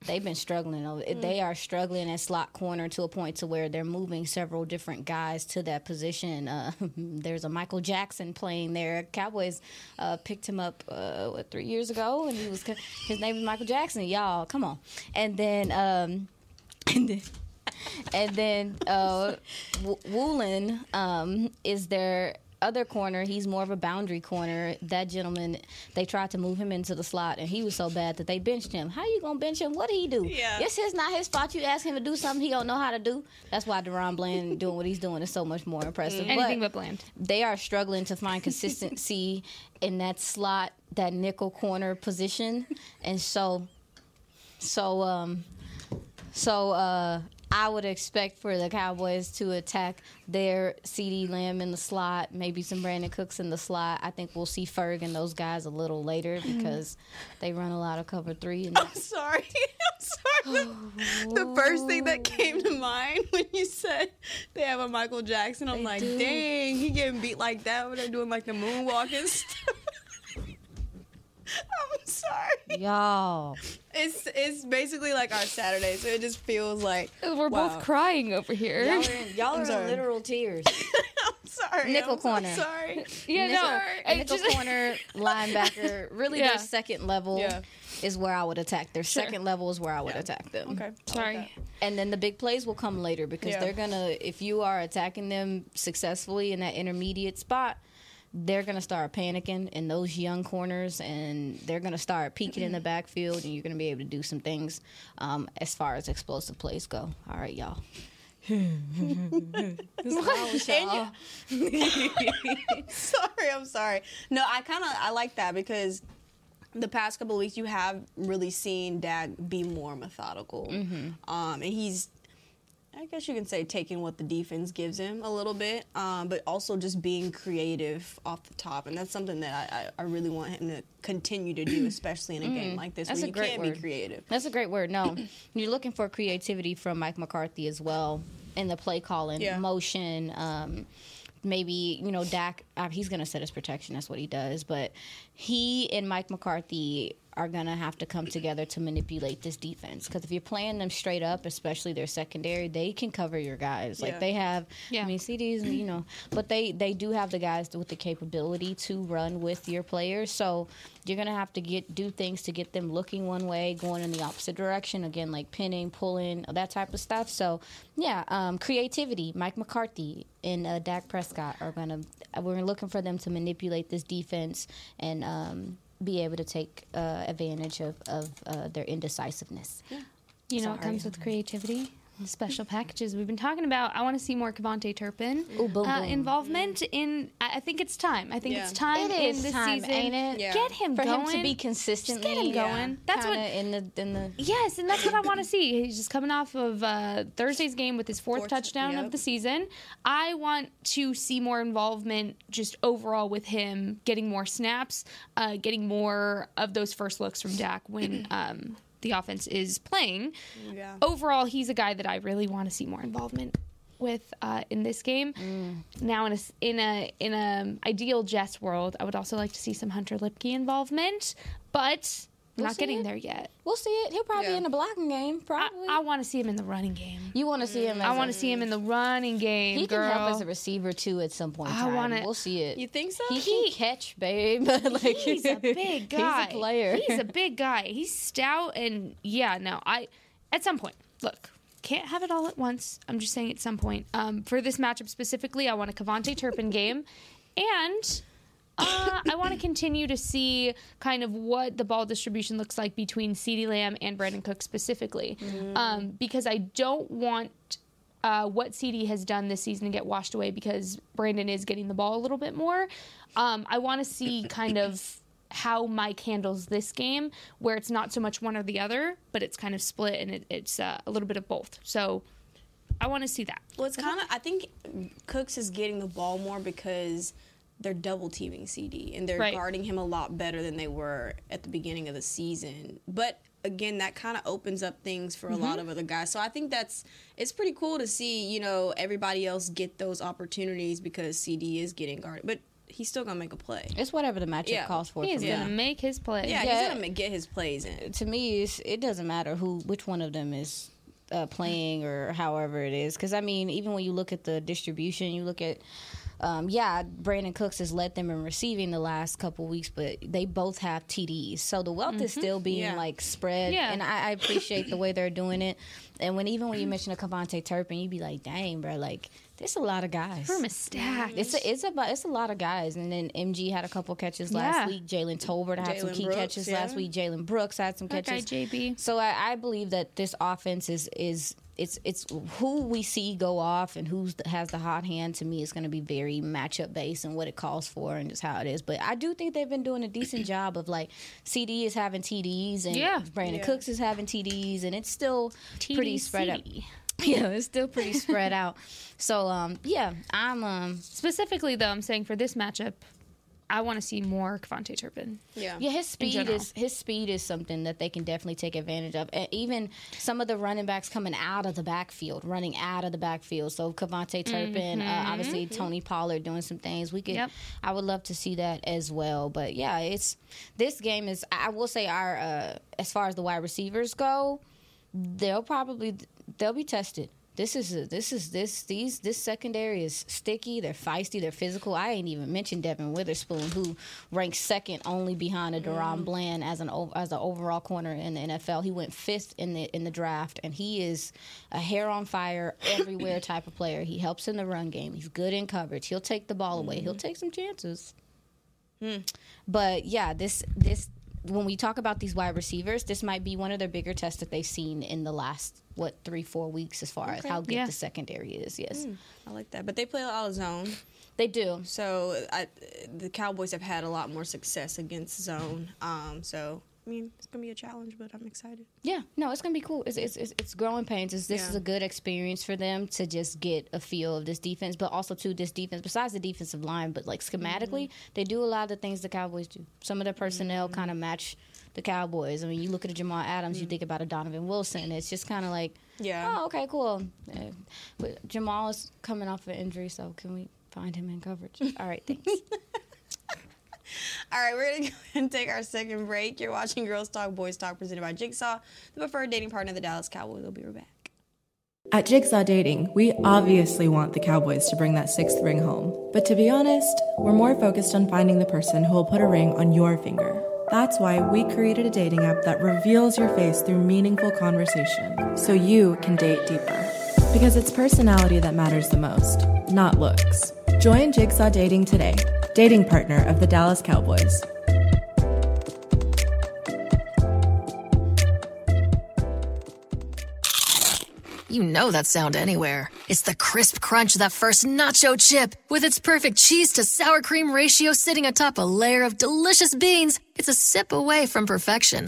They've been struggling. over- Mm. They are struggling at slot corner to a point to where they're moving several different guys to that position. Uh, there's a Michael Jackson playing there. Cowboys uh, picked him up uh, what three years ago, and he was his name is Michael Jackson. Y'all, come on. And then um, and then. And then uh, Woolen um, is their other corner. He's more of a boundary corner. That gentleman, they tried to move him into the slot, and he was so bad that they benched him. How you gonna bench him? What did he do? Yeah. It's his not his fault. You ask him to do something he don't know how to do. That's why DaRon Bland doing what he's doing is so much more impressive. Anything but bland. they are struggling to find consistency in that slot, that nickel corner position, and so, so, um, so, uh, I would expect for the Cowboys to attack their CeeDee Lamb in the slot, maybe some Brandin Cooks in the slot. I think we'll see Ferg and those guys a little later mm-hmm. because they run a lot of cover three. And I'm sorry. I'm sorry. The, the first thing that came to mind when you said they have a Michael Jackson, I'm like, do. dang, he getting beat like that when they're doing like the moonwalk and stuff. I'm sorry. y'all, It's it's basically like our Saturday, so it just feels like We're wow. both crying over here. y'all are in, y'all are in sorry. literal tears. I'm sorry. Nickel I'm so corner. sorry. yeah, nickel, no. a I nickel just- corner linebacker. Really, Yeah. their second level Yeah. is where I would attack. Their Sure. second level is where I would attack them. Okay. I like Sorry. And then the big plays will come later because Yeah. they're gonna. If you are attacking them successfully in that intermediate spot. They're gonna start panicking in those young corners, and they're gonna start peeking in the backfield, and you're gonna be able to do some things um, as far as explosive plays go. All right, y'all. sorry, I'm sorry. No, I kind of I like that because the past couple of weeks you have really seen Dak be more methodical, um, and he's. I guess you can say taking what the defense gives him a little bit, um, but also just being creative off the top, and that's something that I, I, really want him to continue to do, especially in a game like this That's where a you great can word. be creative. That's a great word. No, you're looking for creativity from Mike McCarthy as well in the play calling, Yeah. motion. Um, maybe you know Dak. Uh, he's going to set his protection. That's what he does. But he and Mike McCarthy are going to have to come together to manipulate this defense. Because if you're playing them straight up, especially their secondary, they can cover your guys. Like they have. Yeah. I mean, CDs, you know, but they they do have the guys with the capability to run with your players. So you're gonna have to get do things to get them looking one way, going in the opposite direction. Again, like pinning, pulling, that type of stuff. So yeah, um, creativity. Mike McCarthy and uh, Dak Prescott are gonna. We're looking for them to manipulate this defense and. Um, be able to take uh, advantage of, of uh, their indecisiveness. You know what Sorry. comes with creativity? Special packages we've been talking about. I want to see more KaVontae Turpin Ooh, boom, uh, boom. involvement in. I I think it's time. I think Yeah. it's time It in is the time, season. ain't it? Yeah. Get him For going. him to be consistently Just get him going. That's what. kinda in the in the Yes, and that's what I want to see. He's just coming off of uh, Thursday's game with his fourth, Fourth, touchdown yep. of the season. I want to see more involvement just overall with him, getting more snaps, uh, getting more of those first looks from Dak when um, the offense is playing. Yeah. Overall, he's a guy that I really want to see more involvement with uh, in this game. Now, in a in a in a ideal Jets world, I would also like to see some Hunter Luepke involvement, but We'll not getting it. there yet. We'll see it. He'll probably Yeah. be in the blocking game. I, Probably. I want to see him in the running game. you want to see him? As I want to see him in the running game, He girl. can help as a receiver too at some point. I wanna- We'll see it. You think so? He can catch, babe. like He's a big guy. He's a player. He's a big guy. He's stout and yeah. No, I at some point look. Can't have it all at once. I'm just saying at some point. Um, for this matchup specifically, I want a KaVontae Turpin game, and uh, I want to continue to see kind of what the ball distribution looks like between CeeDee Lamb and Brandin Cook specifically, um, because I don't want uh, what CeeDee has done this season to get washed away because Brandon is getting the ball a little bit more. Um, I want to see kind of how Mike handles this game, where it's not so much one or the other, but it's kind of split and it, it's uh, a little bit of both. So I want to see that. Well, it's kind of. I think Cooks is getting the ball more because they're double teaming CeeDee and they're Right. guarding him a lot better than they were at the beginning of the season. But again, that kind of opens up things for a lot of other guys. So I think that's it's pretty cool to see. You know, everybody else get those opportunities because CeeDee is getting guarded, but he's still gonna make a play. It's whatever the matchup Yeah. calls for. He's for is me. Going to make his play. Yeah, Yeah. he's gonna get his plays in. to me, it's, it doesn't matter who, which one of them is uh, playing or however it is. Because I mean, even when you look at the distribution, you look at, um, yeah, Brandin Cooks has led them in receiving the last couple weeks, but they both have TDs, so the wealth is still being Yeah. like spread. Yeah. and I, I appreciate the way they're doing it. And when even when you mention a KaVontae Turpin, you'd be like, dang, bro, like there's a lot of guys. Room is stacked. It's a, it's about it's a lot of guys, and then MG had a couple catches last Yeah. week. Jalen Tolbert had some key Brooks, catches yeah. last week. Jalen Brooks had some that guy, catches. JB. So I, I believe that this offense is is it's it's who we see go off and who has the hot hand. To me, is going to be very matchup based and what it calls for and just how it is. But I do think they've been doing a decent job of like CeeDee is having TDs and Yeah. Brandin Yeah. Cooks is having TDs and it's still pretty spread out. Yeah, it's still pretty spread out. So um yeah, I'm um Specifically, though, I'm saying for this matchup, I want to see more KaVontae Turpin. Yeah. Yeah, his speed is his speed is something that they can definitely take advantage of. And even some of the running backs coming out of the backfield, running out of the backfield. So KaVontae Turpin, uh, obviously Tony Pollard doing some things. We could, Yep. I would love to see that as well. But yeah, it's this game is. I will say our uh, as far as the wide receivers go, they'll probably they'll be tested. This is a, this is this these this secondary is sticky. They're feisty. They're physical. I ain't even mentioned Devon Witherspoon, who ranks second only behind a mm. DaRon Bland as an as an overall corner in the NFL. He went fifth in the in the draft, and he is a hair on fire everywhere type of player. He helps in the run game. He's good in coverage. He'll take the ball away. He'll mm. take some chances. Hmm. But yeah, this this when we talk about these wide receivers, this might be one of their bigger tests that they've seen in the last what three four weeks as far as how good Yeah. the secondary is. Yes, I like that, but they play a lot of zone. they do. So I, the Cowboys have had a lot more success against zone. Um, so I mean, it's gonna be a challenge, but I'm excited. Yeah, no, it's gonna be cool. It's it's, it's, it's growing pains. It's, this Yeah. is a good experience for them to just get a feel of this defense, but also to this defense. Besides the defensive line, but like schematically, Mm-hmm. they do a lot of the things the Cowboys do. Some of their personnel Mm-hmm. kind of match the Cowboys. I mean, you look at a Jamal Adams, you think about a Donovan Wilson. It's just kind of like, Mm-hmm. Yeah. oh, okay, cool. Uh, but Jamal is coming off an injury, so can we find him in coverage? All right, thanks. All right, we're gonna go ahead and take our second break. You're watching Girls Talk, Boys Talk, presented by Jigsaw, the preferred dating partner of the Dallas Cowboys. We'll be right back. At Jigsaw Dating, we obviously want the Cowboys to bring that sixth ring home. But to be honest, we're more focused on finding the person who will put a ring on your finger. That's why we created a dating app that reveals your face through meaningful conversation, so you can date deeper. Because it's personality that matters the most, not looks. Join Jigsaw Dating today, dating partner of the Dallas Cowboys. You know that sound anywhere. It's the crisp crunch of that first nacho chip. With its perfect cheese to sour cream ratio sitting atop a layer of delicious beans, it's a sip away from perfection.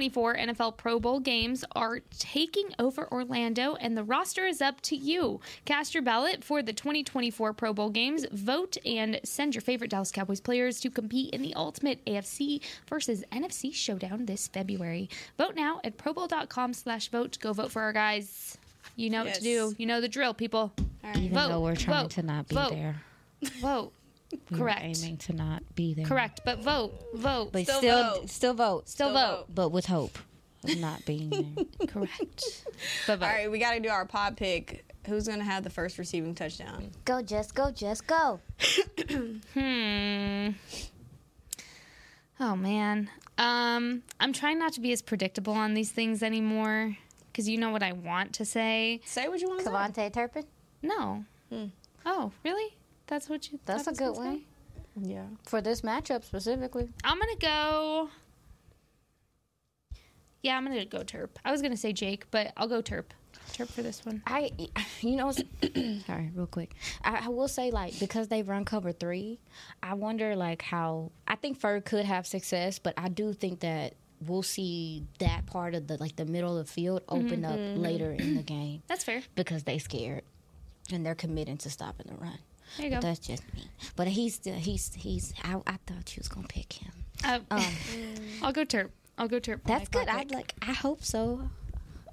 2024 NFL Pro Bowl games are taking over Orlando, and the roster is up to you. Cast your ballot for the 2024 Pro Bowl games. Vote and send your favorite Dallas Cowboys players to compete in the ultimate AFC versus NFC showdown this February. Vote now at probowl.com slash vote. Go vote for our guys. You know what to do. You know the drill, people. Even Vote, though we're trying vote, to not be vote. there. Vote. We're Correct. aiming to not be there. Correct. But vote. Vote. But Still still, vote. still vote. Still Still vote. vote. But with hope of not being there. Correct. But vote. All right, we got to do our pod pick. Who's gonna have the first receiving touchdown? go, just go, just go. Hmm. Oh man. Um, I'm trying not to be as predictable on these things anymore because you know what I want to say. Say what you want to say. KaVontae Turpin. No. Oh, really? That's what you. That's a good one. Yeah. For this matchup specifically. I'm gonna go. Yeah, I'm gonna go Terp. I was gonna say Jake, but I'll go Terp. Terp for this one. I, you know, sorry, real quick. I, I will say, like, because they run cover three, I wonder, like, how I think Ferg could have success, but I do think that we'll see that part of the like the middle of the field open up mm-hmm. later in the game That's fair. because they scared and they're committing to stopping the run. There you go. That's just me. But he's still he's he's. I, I thought you was gonna pick him. Uh, Um, I'll go Terp. I'll go Terp. that's good. I like. I hope so.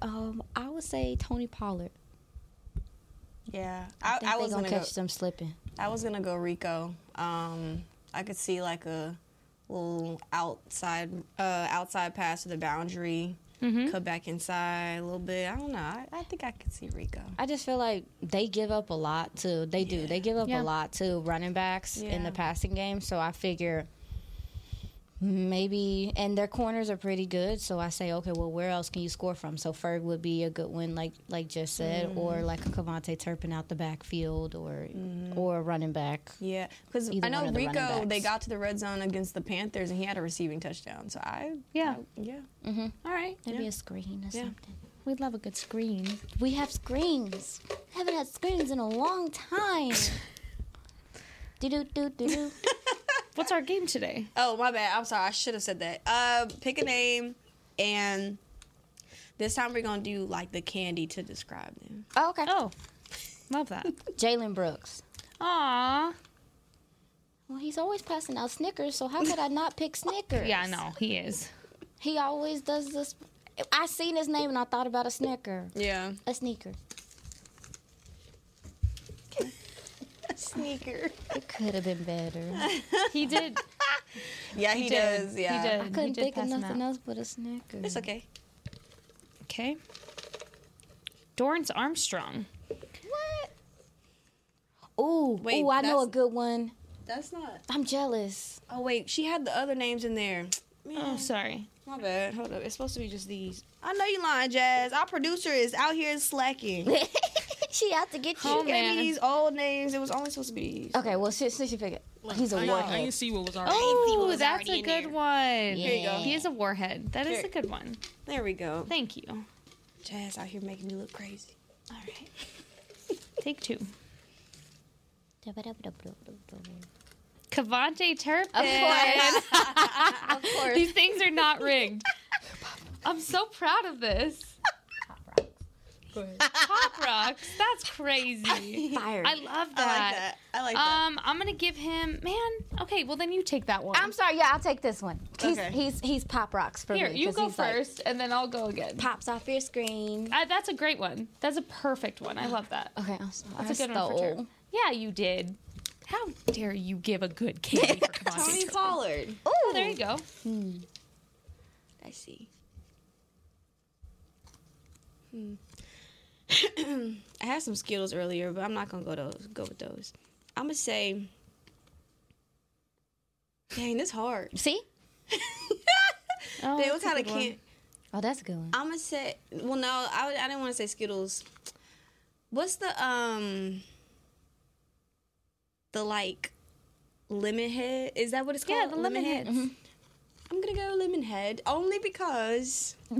Um, I would say Tony Pollard. Yeah. I, I, think I was gonna gonna go. catch them slipping. I was gonna go Rico. Um, I could see like a little outside, uh, outside pass to the boundary, Mm-hmm. cut back inside a little bit. I don't know. I, I think I could see Rico. I just feel like they give up a lot to. They do. They give up Yeah. a lot to running backs in the passing game. So I figure maybe, and their corners are pretty good. So I say, okay, well, where else can you score from? So Ferg would be a good one, like like just said, Mm-hmm. or like a KaVontae Turpin out the backfield, or or a running back. Yeah, because I know the Rico. They got to the red zone against the Panthers, and he had a receiving touchdown. So I, Yeah. I- yeah. All right. Maybe Yeah. a screen or Yeah. something. We'd love a good screen. We have screens. Haven't had screens in a long time. do do do do do. What's our game today? Oh, my bad. I'm sorry. I should have said that. Uh, pick a name, and this time we're gonna do like the candy to describe them. Oh, okay. Oh, love that. Jalen Brooks. Aw. Well, he's always passing out Snickers, so how could I not pick Snickers? Yeah, I know he is. He always does this. I seen his name and I thought about a Snicker, Yeah. a sneaker. Sneaker. It could have been better. He did. Yeah, he, did. does. Yeah. He did. I couldn't did think of nothing else but a Snicker. It's okay. Okay. Dorance Armstrong. What? Ooh, Wait, ooh, I know a good one. That's not. I'm jealous. Oh wait, she had the other names in there. Oh, Man, sorry. my bad. Hold up. It's supposed to be just these. I know you lying, Jazz. Our producer is out here slacking. she out to get oh, you. Oh, She gave man. me these old names. It was only supposed to be these. Okay, well, since, since you figured, he's a I, I warhead. I didn't see what was already. Oh, was that's already a good there. one. Here you go. He is a warhead. That is Here. a good one. There we go. Thank you. Jazz out here making me look crazy. All right. Take two. KaVontae Turpin. Of course. of course. These things are not rigged. I'm so proud of this. Pop rocks. That's crazy. Fired. I love that. I like that. that. I like that. Um, I'm gonna give him man. Okay, well then you take that one. I'm sorry. Yeah, I'll take this one. He's Okay. he's he's pop rocks for Here, me. you 'cause go he's like, first, and then I'll go again. pops off your screen. Uh, that's a great one. That's a perfect one. I love that. Okay, I'm. That's I a good one for stole. Yeah, you did. How dare you give a good candy for KaVontae Tony Turpin? Pollard. Ooh, there you go. Hmm. I see. Hmm. I had some Skittles earlier, but I'm not gonna go those. Go with those. I'm gonna say. Dang, this hard. See? Oh, Dang, what kind of can't? Oh, that's a good one. I'm gonna say. Well, no, I, I didn't want to say Skittles. What's the um? The like, lemon head. Is that what it's called? Yeah, the lemon heads. I'm gonna go lemon head only because.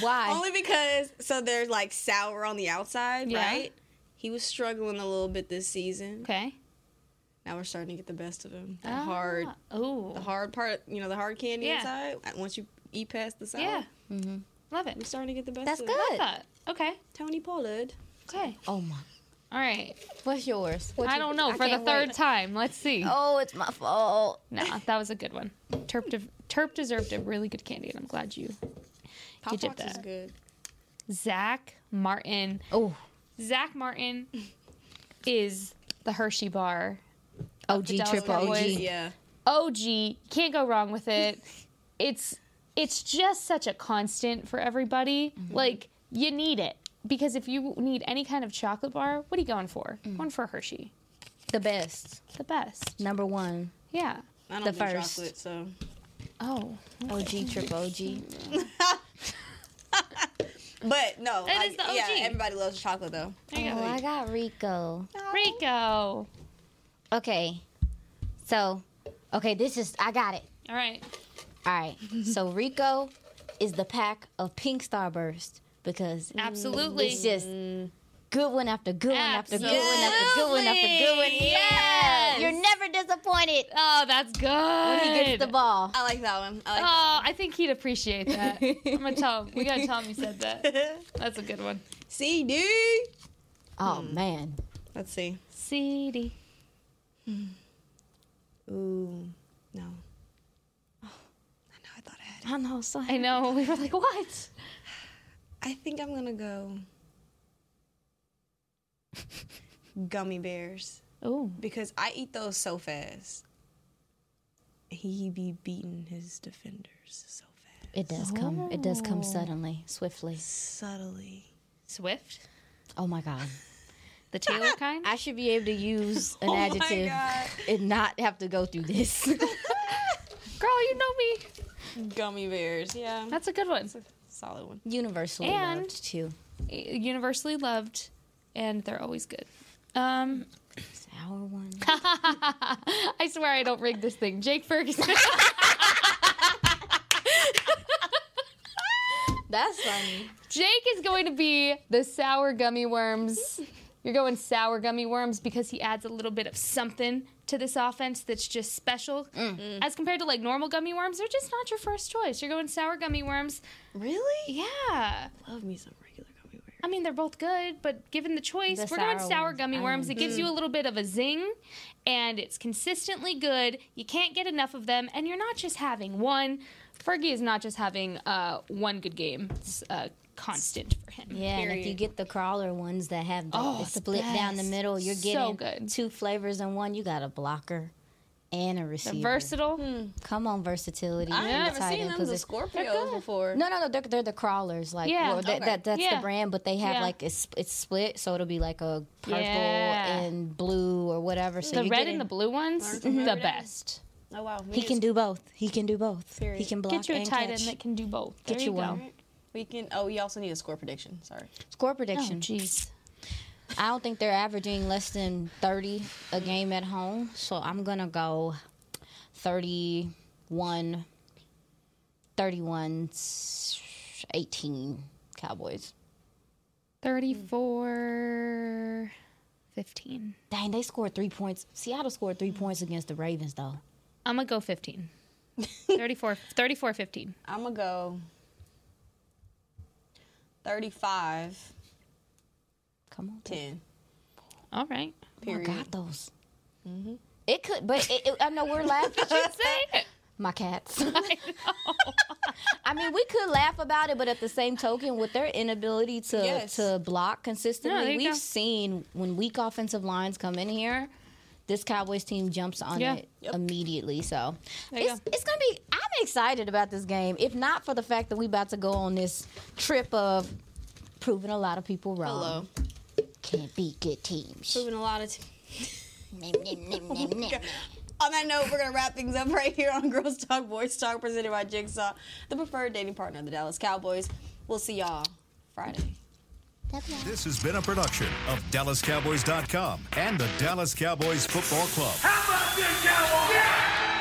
Why? Only because so they're like sour on the outside, Yeah. right? He was struggling a little bit this season. Okay. Now we're starting to get the best of him. The hard, Oh. the hard part, you know, the hard candy Yeah. inside. Once you eat past the sour, Yeah. Mm-hmm. Love it. we're starting to get the best. That's of good. Him. That. Okay. Tony Pollard. Okay. Oh my. All right. What's yours? What I don't know. For the third wait. time. Let's see. Oh, it's my fault. No, that was a good one. Terp, de- Terp deserved a really good candy, and I'm glad you. Pop You did Rocks is that. good. Zack Martin. Oh, Zack Martin is the Hershey bar. OG Dallas triple Cowboys. OG. Yeah. OG. Can't go wrong with it. It's it's just such a constant for everybody. Mm-hmm. Like you need it because if you need any kind of chocolate bar, what are you going for? Mm. Going for Hershey. The best. The best. Number one. Yeah. I don't The do first. chocolate, so Oh. OG triple OG. but no, It I- is the yeah, everybody loves chocolate though. Oh, go. I got Rico. Rico. Okay. So, okay, this is I got it. All right. All right. so Rico is the pack of pink starburst because Absolutely. it's just mm. Good one after good one after good one after good one after good one. Yeah. Yes. You're never disappointed Oh, that's good. when he gets the ball. I like that one. I like Oh, I think he'd appreciate that. I'm gonna tell him. We gotta tell him you said that. that. That's a good one. CeeDee. Oh man. Let's see. CeeDee. Hmm. Ooh, no. Oh, I know. I thought I had it. I know. So I know. We were like, what? I think I'm gonna go gummy bears Oh, because I eat those so fast. He be beating his defenders so fast, It does come. It does come oh. suddenly, swiftly. subtly. Swift. Oh my god. The Taylor kind. I should be able to use an Oh adjective and not have to go through this. Girl, you know me. Gummy bears, yeah, That's a good one. That's a solid one. Universally And- loved too. Universally loved, and they're always good. Um, Sour one. I swear I don't rig this thing. Jake Ferguson. That's funny. Jake is going to be the sour gummy worms. You're going sour gummy worms because he adds a little bit of something to this offense that's just special. As compared to like normal gummy worms, they're just not your first choice. You're going sour gummy worms. Really? Yeah. Love me some regular gummy bears. I mean, they're both good, but given the choice, The we're going sour ones. gummy worms. It gives you a little bit of a zing, and it's consistently good. You can't get enough of them, and you're not just having one. Fergie is not just having uh, one good game. It's uh, constant for him. Yeah, and if you get the crawler ones that have the, Oh, the split down the middle, you're So getting good. two flavors in one. You got a blocker and a receiver. They're versatile. Hmm. Come on, versatility. I've in the never tight seen end them the position. Scorpios before. No, no, no. They're, they're the crawlers. Like, Yeah. well, Okay. that, that's Yeah. the brand, but they have Yeah. like it's it's split, so it'll be like a purple Yeah. and blue or whatever. So The you're red getting- and the blue ones, Learn mm-hmm. the from every day. best. Oh wow, He can do both. He can do both. Period. He can block Get you a and tight catch. end that can do both. Get there you you go. one. We can. Oh, we also need a score prediction. Sorry. Score Oh, prediction. jeez. I don't think they're averaging less than 30 a game at home. So I'm going to go 31, 31, 18 Cowboys. 34 15. Dang, they scored three points. Seattle scored three points against the Ravens, though. I'm going to go 15. 34, 34 15. I'm gonna go. Thirty-five, Come on. ten. All right. Oh, I got those. Mm-hmm. It could, but it, it, I know we're laughing. Say. My cats. I mean, we could laugh about it, but at the same token, with their inability to Yes. to block consistently, there you we've go. seen when weak offensive lines come in here, this Cowboys team jumps on Yeah. it immediately. So There you it's, it's gonna be. I'm excited about this game. If not for the fact that we about to go on this trip of proving a lot of people wrong. Hello. Can't be good teams. Proving a lot of. Nom, nom, nom, on that note, we're gonna wrap things up right here on Girls Talk Boys Talk, presented by Jigsaw, the preferred dating partner of the Dallas Cowboys. We'll see y'all Friday. This has been a production of DallasCowboys.com and the Dallas Cowboys Football Club. How about this, Cowboys? Yeah!